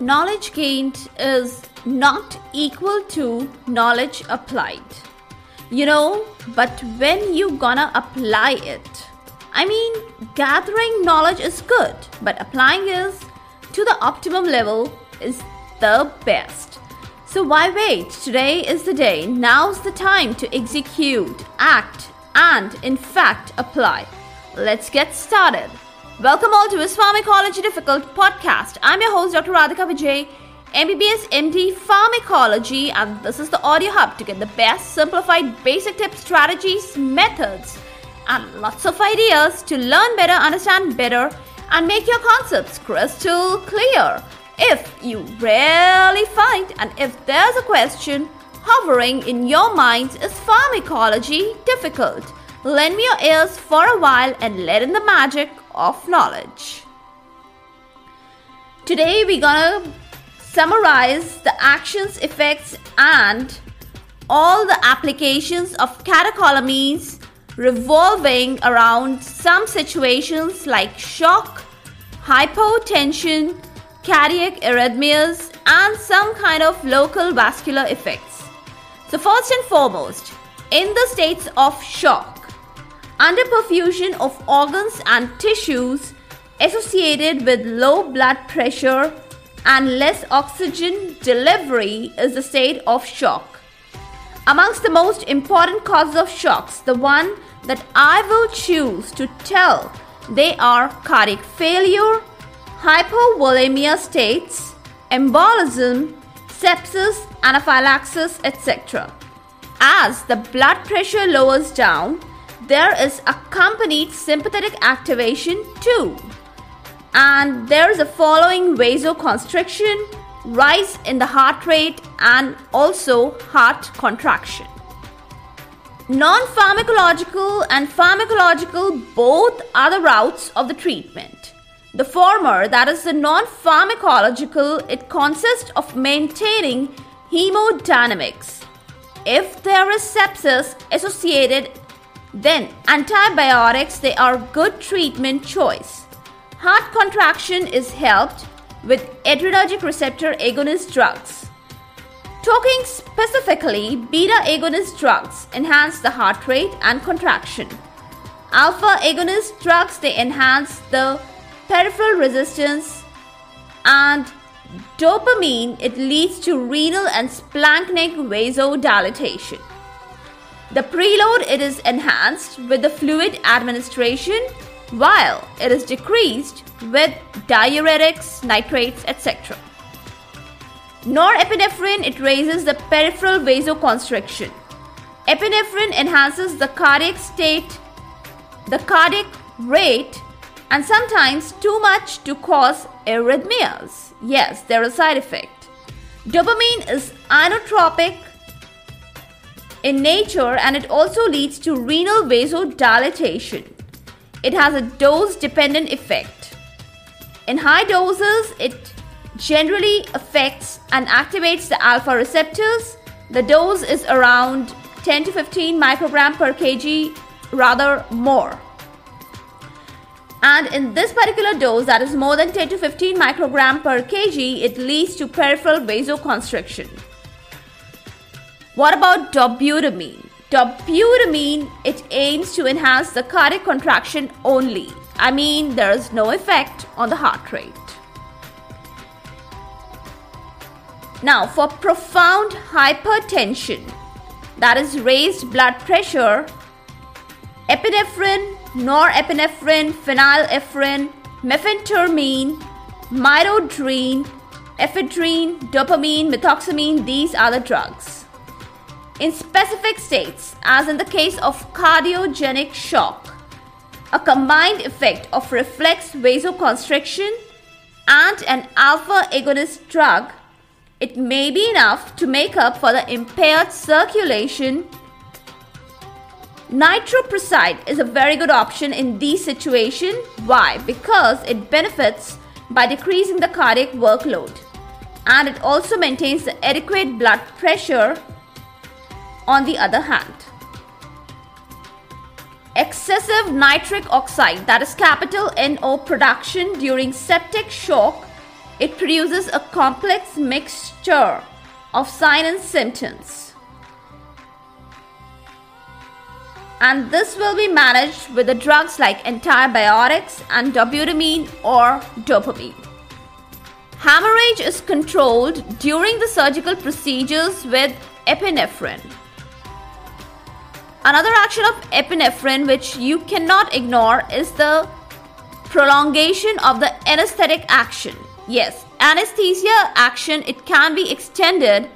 knowledge gained is not equal to knowledge applied. You know, but when you gonna apply it? I mean, gathering knowledge is good, but applying is to the optimum level is the best. So why wait? Today is the day. Now's the time to execute, act, and in fact apply. Let's get started. Welcome all to Is Pharmacology Difficult podcast. I'm your host, Dr. Radhika Vijay, MBBS MD Pharmacology, and this is the audio hub to get the best simplified basic tips, strategies, methods, and lots of ideas to learn better, understand better, and make your concepts crystal clear. If you really find, and if there's a question hovering in your mind, is pharmacology difficult? Lend me your ears for a while and let in the magic of knowledge. Today we're gonna summarize the actions, effects, and all the applications of catecholamines revolving around some situations like shock, hypotension, cardiac arrhythmias, and some kind of local vascular effects. So, first and foremost, in the states of shock, Underperfusion of organs and tissues associated with low blood pressure and less oxygen delivery is the state of shock. Amongst the most important causes of shocks, the one that I will choose to tell they are cardiac failure, hypovolemia states, embolism, sepsis, anaphylaxis, etc. As the blood pressure lowers down, there is accompanied sympathetic activation too. And there is a following vasoconstriction, rise in the heart rate, and also heart contraction. Non pharmacological and pharmacological both are the routes of the treatment. The former, that is the non pharmacological, it consists of maintaining hemodynamics. If there is sepsis associated then antibiotics they are good treatment choice. Heart contraction is helped with adrenergic receptor agonist drugs. Talking specifically, beta agonist drugs enhance the heart rate and contraction. Alpha agonist drugs they enhance the peripheral resistance and dopamine it leads to renal and splanchnic vasodilatation. The preload it is enhanced with the fluid administration while it is decreased with diuretics, nitrates, etc. Norepinephrine it raises the peripheral vasoconstriction. Epinephrine enhances the cardiac state, the cardiac rate, and sometimes too much to cause arrhythmias. Yes, there is a side effect. Dopamine is inotropic in nature and it also leads to renal vasodilatation. It has a dose dependent effect. In high doses, it generally affects and activates the alpha receptors. The dose is around 10 to 15 microgram per kg, rather more. And in this particular dose, that is more than 10 to 15 microgram per kg, it leads to peripheral vasoconstriction. What about dobutamine? Dobutamine, it aims to enhance the cardiac contraction only. I mean, there is no effect on the heart rate. Now, for profound hypertension, that is raised blood pressure, epinephrine, norepinephrine, phenylephrine, mephentermine, midodrine, ephedrine, dopamine, methoxamine, these are the drugs. In specific states, as in the case of cardiogenic shock, a combined effect of reflex vasoconstriction and an alpha agonist drug, it may be enough to make up for the impaired circulation. Nitroprusside is a very good option in these situations. Why? Because it benefits by decreasing the cardiac workload and it also maintains the adequate blood pressure on the other hand. Excessive nitric oxide, that is capital NO production during septic shock, it produces a complex mixture of signs and symptoms. And this will be managed with the drugs like antibiotics and dobutamine or dopamine. Hemorrhage is controlled during the surgical procedures with epinephrine. Another action of epinephrine, which you cannot ignore, is the prolongation of the anesthetic action. Yes, anesthesia action it can be extended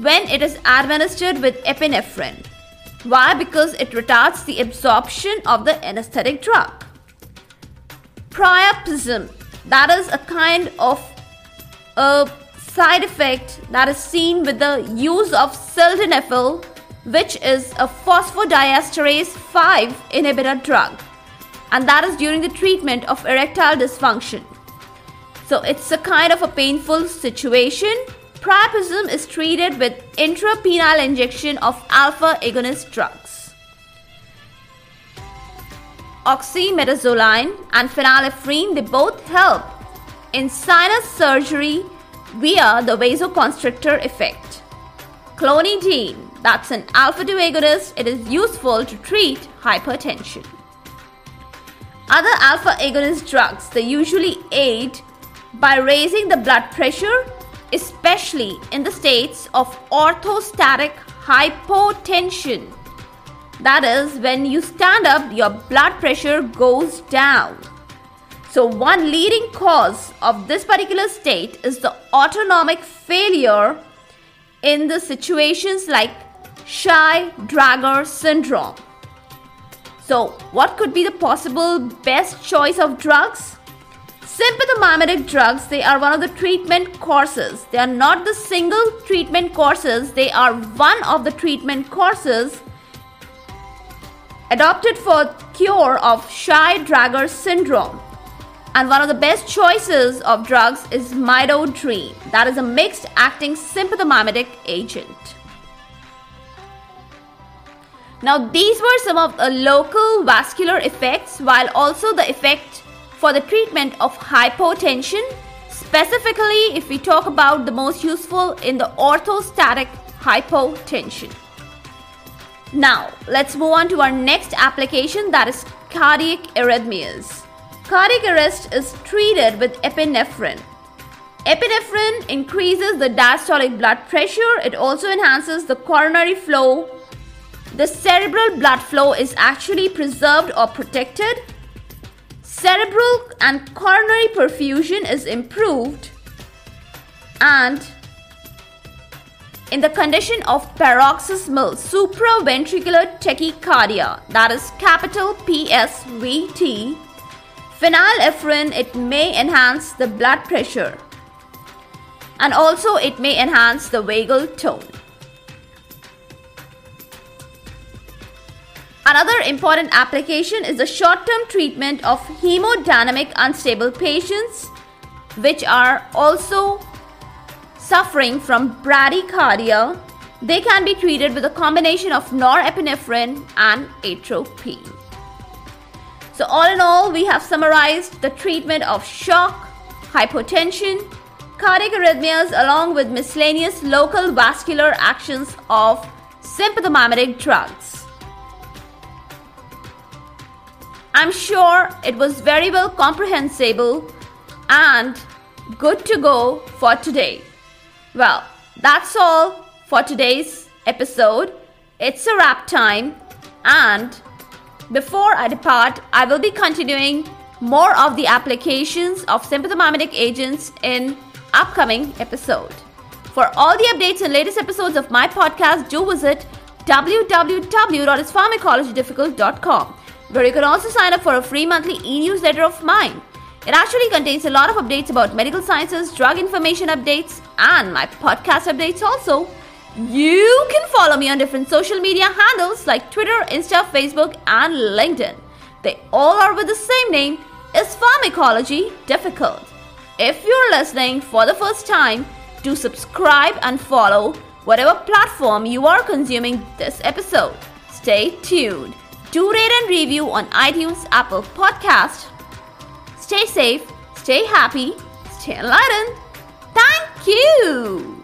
when it is administered with epinephrine. Why? Because it retards the absorption of the anesthetic drug. Priapism that is a kind of a side effect that is seen with the use of sildenafil which is a phosphodiesterase 5 inhibitor drug and that is during the treatment of erectile dysfunction. So it's a kind of a painful situation. Priapism is treated with intrapenile injection of alpha agonist drugs. Oxymetazoline and phenylephrine they both help in sinus surgery via the vasoconstrictor effect. Clonidine, that's an alpha 2 agonist, it is useful to treat hypertension. Other alpha agonist drugs they usually aid by raising the blood pressure, especially in the states of orthostatic hypotension. That is, when you stand up, your blood pressure goes down. So, one leading cause of this particular state is the autonomic failure in the situations like Shy Drager syndrome. So, what could be the possible best choice of drugs? Sympathomimetic drugs, they are one of the treatment courses. They are not the single treatment courses, they are one of the treatment courses adopted for cure of shy drager syndrome. And one of the best choices of drugs is midodrine. That is a mixed acting sympathomimetic agent. Now, these were some of the local vascular effects, while also the effect for the treatment of hypotension, specifically if we talk about the most useful in the orthostatic hypotension. Now, let's move on to our next application that is cardiac arrhythmias. Cardiac arrest is treated with epinephrine. Epinephrine increases the diastolic blood pressure, it also enhances the coronary flow. The cerebral blood flow is actually preserved or protected. Cerebral and coronary perfusion is improved. And in the condition of paroxysmal supraventricular tachycardia that is capital PSVT phenylephrine it may enhance the blood pressure. And also it may enhance the vagal tone Another important application is the short term treatment of hemodynamic unstable patients, which are also suffering from bradycardia. They can be treated with a combination of norepinephrine and atropine. So, all in all, we have summarized the treatment of shock, hypotension, cardiac arrhythmias, along with miscellaneous local vascular actions of sympathomimetic drugs. I'm sure it was very well comprehensible and good to go for today. Well, that's all for today's episode. It's a wrap time, and before I depart, I will be continuing more of the applications of sympathomimetic agents in upcoming episode. For all the updates and latest episodes of my podcast, do visit www.ispharmacologydifficult.com where you can also sign up for a free monthly e newsletter of mine. It actually contains a lot of updates about medical sciences, drug information updates, and my podcast updates also. You can follow me on different social media handles like Twitter, Insta, Facebook, and LinkedIn. They all are with the same name is Pharmacology Difficult. If you're listening for the first time, do subscribe and follow whatever platform you are consuming this episode. Stay tuned. Do rate and review on iTunes, Apple Podcast. Stay safe, stay happy, stay enlightened. Thank you.